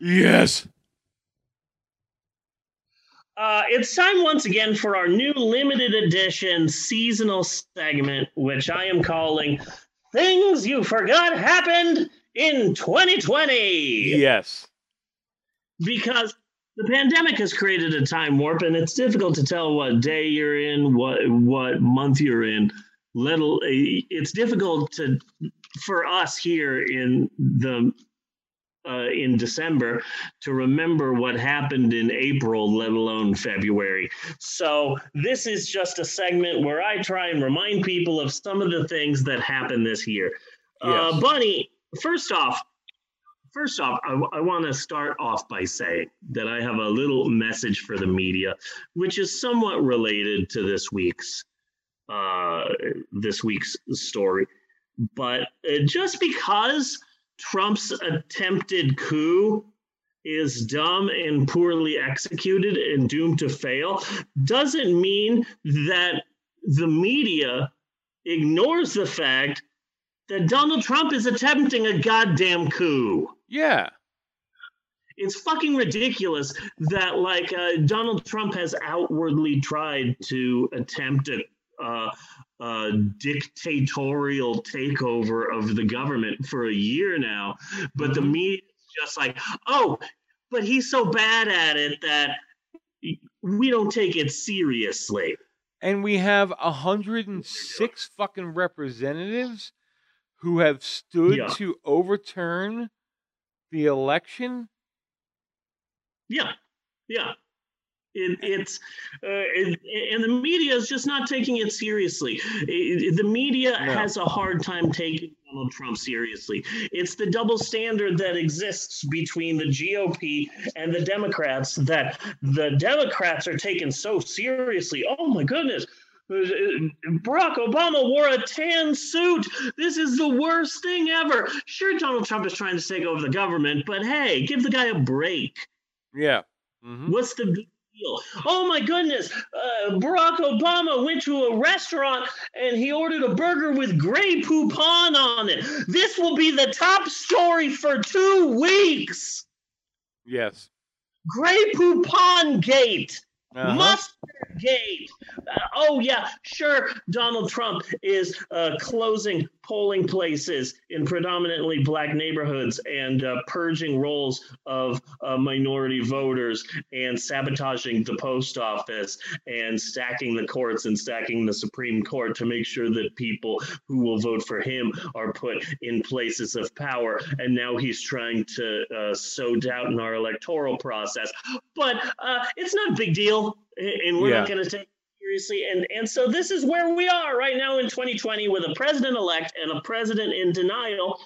Yes. Uh, it's time once again for our new limited edition seasonal segment, which I am calling Things You Forgot Happened in 2020. Yes. Because the pandemic has created a time warp, and it's difficult to tell what day you're in, what what month you're in. Little, it's difficult to for us here in the uh, in December to remember what happened in April, let alone February. So, this is just a segment where I try and remind people of some of the things that happened this year. Uh, Bunny, first off, first off, I, I want to start off by saying that I have a little message for the media, which is somewhat related to this week's uh, this week's story. But uh, just because Trump's attempted coup is dumb and poorly executed and doomed to fail doesn't mean that the media ignores the fact that Donald Trump is attempting a goddamn coup. Yeah. It's fucking ridiculous that like uh, Donald Trump has outwardly tried to attempt a uh, uh, dictatorial takeover of the government for a year now, but the Mhm. media is just like, oh, but he's so bad at it that we don't take it seriously. And we have 106 fucking representatives who have stood Yeah. to overturn the election. Yeah, yeah. It, it's uh, it, and the media is just not taking it seriously. It- the media No. has a hard time taking Donald Trump seriously. It's the double standard that exists between the GOP and the Democrats that the Democrats are taken so seriously. Oh my goodness. Barack Obama wore a tan suit. This is the worst thing ever. Sure, Donald Trump is trying to take over the government, but hey, give the guy a break. Yeah. hmm What's the? Oh my goodness! Uh, Barack Obama went to a restaurant and he ordered a burger with Grey Poupon on it. This will be the top story for two weeks. Yes. Grey Poupon Gate. Uh-huh. Mustard Gate. Uh, oh, yeah, sure. Donald Trump is uh, closing polling places in predominantly black neighborhoods and uh, purging rolls of uh, minority voters and sabotaging the post office and stacking the courts and stacking the Supreme Court to make sure that people who will vote for him are put in places of power. And now he's trying to uh, sow doubt in our electoral process. But uh, it's not a big deal, and we're not going to take it seriously. And and so this is where we are right now in 2020 with a president elect and a president in denial,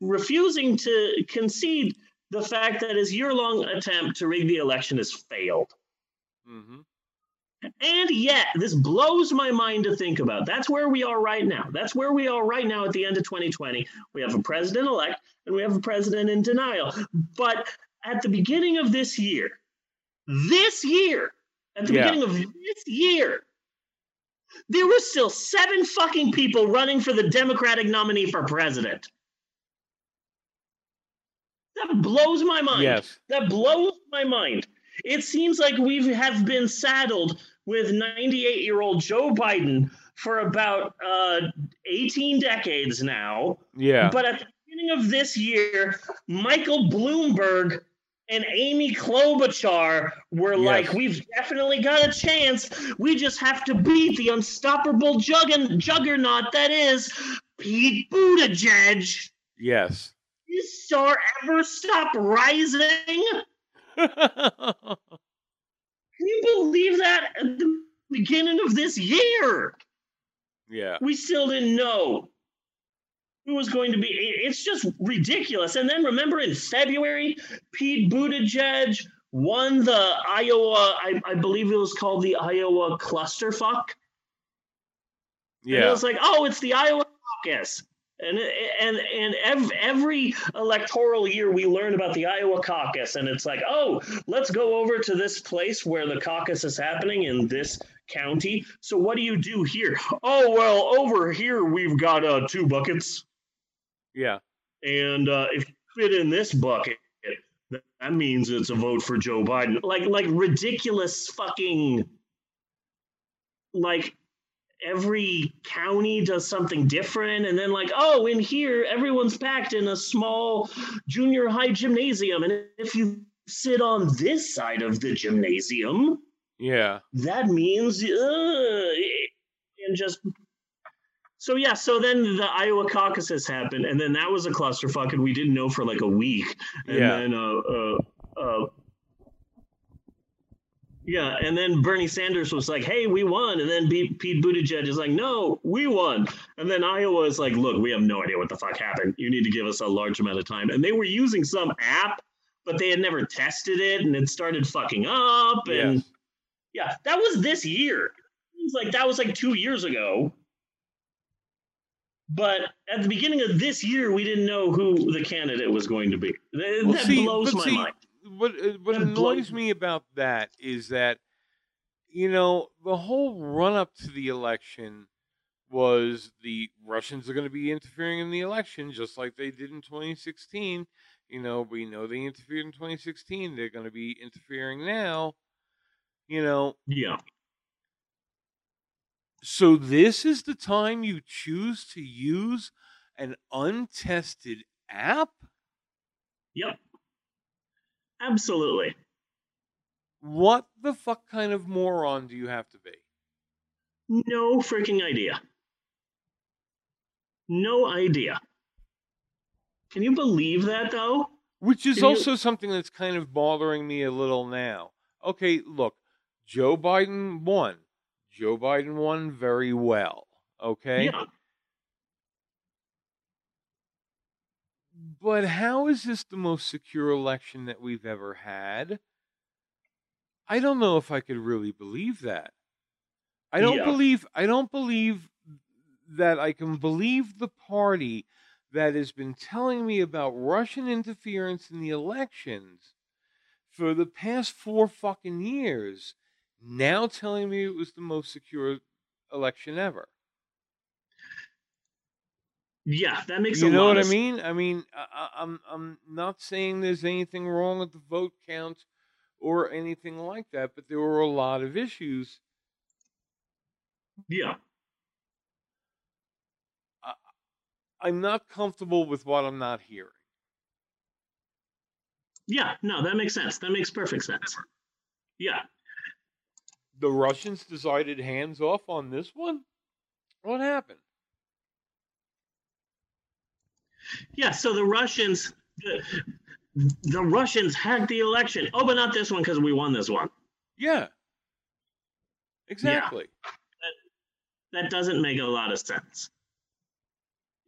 refusing to concede the fact that his year-long attempt to rig the election has failed. hmm And yet, this blows my mind to think about. That's where we are right now. That's where we are right now at the end of 2020. We have a president elect and we have a president in denial. But at the beginning of this year, this year, at the Yeah. beginning of this year, there were still seven fucking people running for the Democratic nominee for president. That blows my mind. Yes. That blows my mind. It seems like we have been saddled with 98 year old Joe Biden for about uh, 18 decades now. Yeah. But at the beginning of this year, Michael Bloomberg and Amy Klobuchar were Yes. like, we've definitely got a chance. We just have to beat the unstoppable juggernaut that is Pete Buttigieg. yes. This star ever stop rising? Can you believe that at the beginning of this year? yeah. We still didn't know who was going to be. It's just ridiculous. And then remember in February, Pete Buttigieg won the Iowa, I, I believe it was called the Iowa clusterfuck. And it was like, oh, it's the Iowa caucus. And and and ev- every electoral year we learn about the Iowa caucus, and it's like, oh, let's go over to this place where the caucus is happening in this county. So what do you do here? Oh well, over here we've got uh, two buckets, Yeah. and uh, if you fit in this bucket, that means it's a vote for Joe Biden. Like like ridiculous fucking like every county does something different and then like oh in here everyone's packed in a small junior high gymnasium and if you sit on this side of the gymnasium Yeah. that means uh, and just so yeah so then the iowa caucuses happened and then that was a clusterfuck and we didn't know for like a week and Yeah. then uh, uh, uh, yeah, and then Bernie Sanders was like, "Hey, we won," and then Pete, Pete Buttigieg is like, "No, we won," and then Iowa is like, "Look, we have no idea what the fuck happened. You need to give us a large amount of time." And they were using some app, but they had never tested it, and it started fucking up. And Yes. yeah, that was this year. It was like that was like two years ago. But at the beginning of this year, we didn't know who the candidate was going to be. That, Well, that see, blows my see, mind. What uh, what annoys me about that is that you know the whole run up to the election was the Russians are going to be interfering in the election just like they did in 2016. You know, we know they interfered in 2016. They're going to be interfering now. You know, Yeah, so this is the time you choose to use an untested app? yep, absolutely. What the fuck kind of moron do you have to be? No freaking idea. No idea. Can you believe that though? Which is Can you- also something that's kind of bothering me a little now. Okay, look, Joe Biden won. Joe Biden won very well. Okay? Yeah. But how is this the most secure election that we've ever had? I don't know if I could really believe that. I don't Yeah. believe I don't believe that I can believe the party that has been telling me about Russian interference in the elections for the past four fucking years now telling me it was the most secure election ever. Yeah, that makes you know what I mean? I mean, I, I- I'm I'm not saying there's anything wrong with the vote count or anything like that, but there were a lot of issues. Yeah. I'm not comfortable with what I'm not hearing. Yeah, no, that makes sense. That makes perfect sense. Yeah. The Russians decided hands off on this one. What happened? Yeah, so the Russians the, the Russians hacked the election. Oh, but not this one because we won this one. Yeah. Exactly. That doesn't make a lot of sense.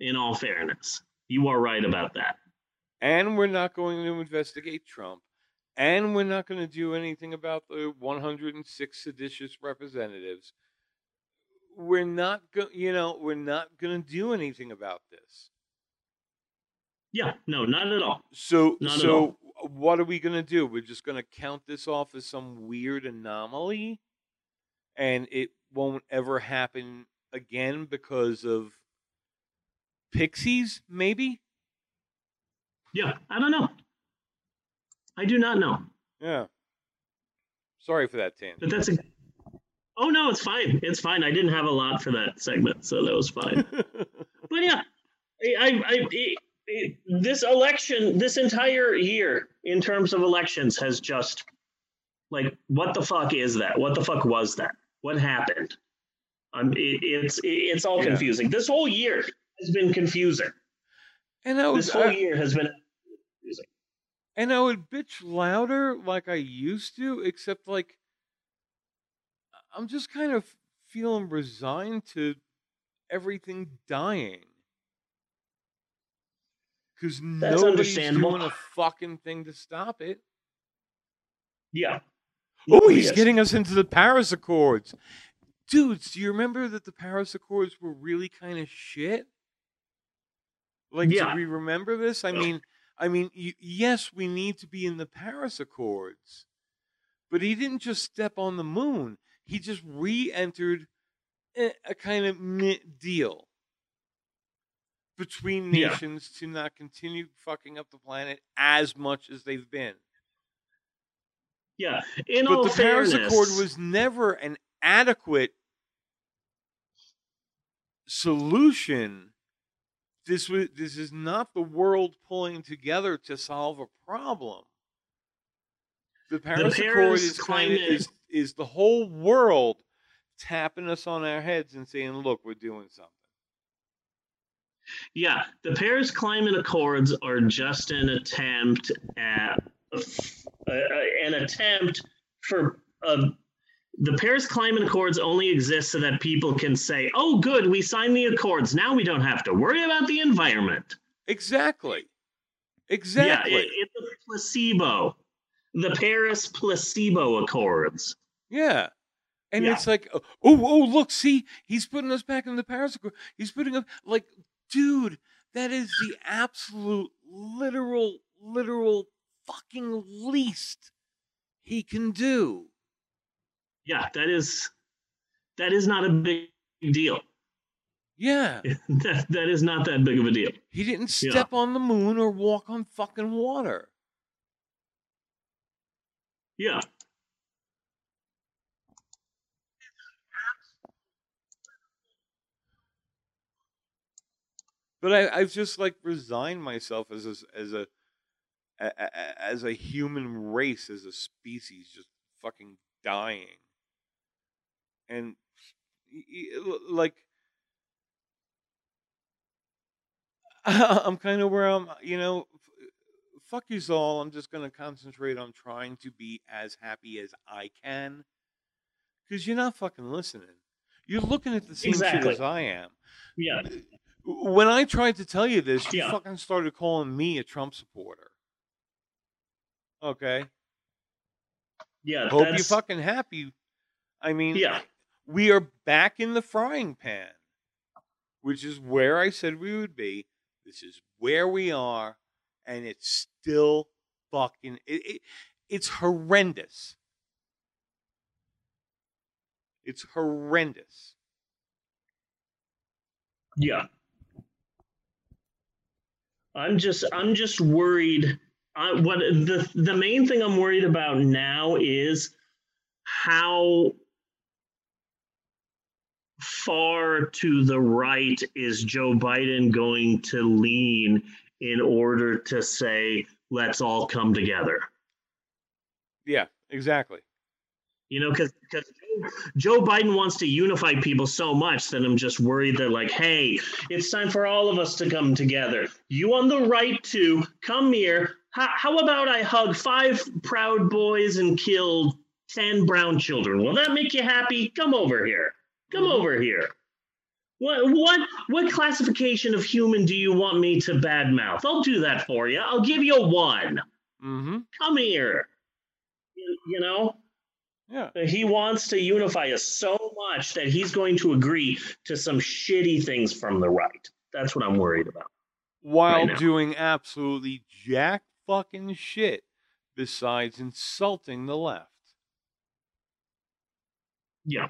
In all fairness. You are right about that. And we're not going to investigate Trump. And we're not going to do anything about the 106 seditious representatives. We're not going, you know, we're not going to do anything about this. Yeah, no, not at all. So, Not so what are we going to do? We're just going to count this off as some weird anomaly, and it won't ever happen again because of pixies, maybe. Yeah, I don't know. I do not know. Yeah. Sorry for that tangent. But that's a Oh no, it's fine. It's fine. I didn't have a lot for that segment, so that was fine. but yeah, I, I, I, I- this election, this entire year in terms of elections has just like, what the fuck is that? What the fuck was that? What happened? Um, it, it's it, it's all Yeah. confusing. This whole year has been confusing. and would, This whole year has been and I would bitch louder like I used to, except like I'm just kind of feeling resigned to everything dying. Because nobody's doing a fucking thing to stop it. yeah. Oh, he's Yes. getting us into the Paris Accords. Dudes, do you remember that the Paris Accords were really kind of shit? Like, Yeah. do we remember this? I mean, I mean, yes, we need to be in the Paris Accords, but he didn't just step on the moon. He just re-entered a, a kind of deal between Yeah. nations to not continue fucking up the planet as much as they've been. Yeah. In but all the Paris Accord was never an adequate solution. This was this is not the world pulling together to solve a problem. The Paris, Accord Paris is climate- is, is the whole world tapping us on our heads and saying, "Look, we're doing something." Yeah, the Paris Climate Accords are just an attempt at uh, an attempt for uh, the Paris Climate Accords only exist so that people can say, "Oh, good, we signed the accords. Now we don't have to worry about the environment." Exactly. Yeah, Exactly. it, it's a placebo. The Paris Placebo Accords. Yeah. And Yeah. it's like, oh, oh, look, see, he's putting us back in the Paris Accord. He's putting us, like, dude, that is the absolute, literal, literal fucking least he can do. Yeah, that is that is not a big deal. Yeah. that, that is not that big of a deal. He didn't Yeah. step on the moon or walk on fucking water. Yeah. But I, I've just like resigned myself as a, as a, a, a as a human race, as a species, just fucking dying. And like, I'm kind of where I'm. Uh, you know, uh, fuck you all. I'm just gonna concentrate on trying to be as happy as I can. Because you're not fucking listening. You're looking at the same Exactly. shit as I am Yeah. when I tried to tell you this, you Yeah. fucking started calling me a Trump supporter. Okay. Yeah. Hope you're fucking happy. I mean, Yeah. We are back in the frying pan, which is where I said we would be. This is where we are, and it's still fucking. It, it, it's horrendous. It's horrendous. Yeah. I'm just I'm just worried. I, what the the main thing I'm worried about now is how far to the right is Joe Biden going to lean in order to say let's all come together. Yeah, exactly. You know, because Joe Biden wants to unify people so much that I'm just worried that, like, hey, it's time for all of us to come together. You on the right to come here. How, how about I hug five proud boys and kill 10 brown children? Will that make you happy? Come over here. Come Mhm. over here. What, what what classification of human do you want me to badmouth? I'll do that for you. I'll give you a one. Mm-hmm. Come here. You, you know? Yeah. He wants to unify us so much that he's going to agree to some shitty things from the right. That's what I'm worried about. while now. doing absolutely jack fucking shit besides insulting the left. Yeah.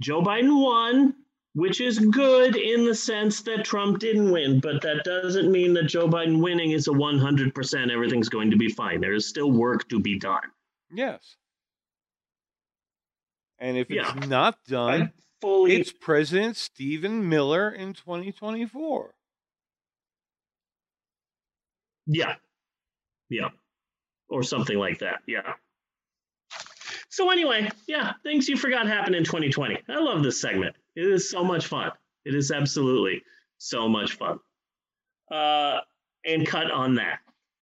Joe Biden won, which is good in the sense that Trump didn't win, but that doesn't mean that Joe Biden winning is a 100% everything's going to be fine. There is still work to be done. Yes. And if it's Yeah. not done, fully it's President Stephen Miller in 2024. Yeah. Yeah. Or something like that. Yeah. So anyway, yeah, things you forgot happened in 2020. I love this segment. It is so much fun. It is absolutely so much fun. Uh, and cut on that.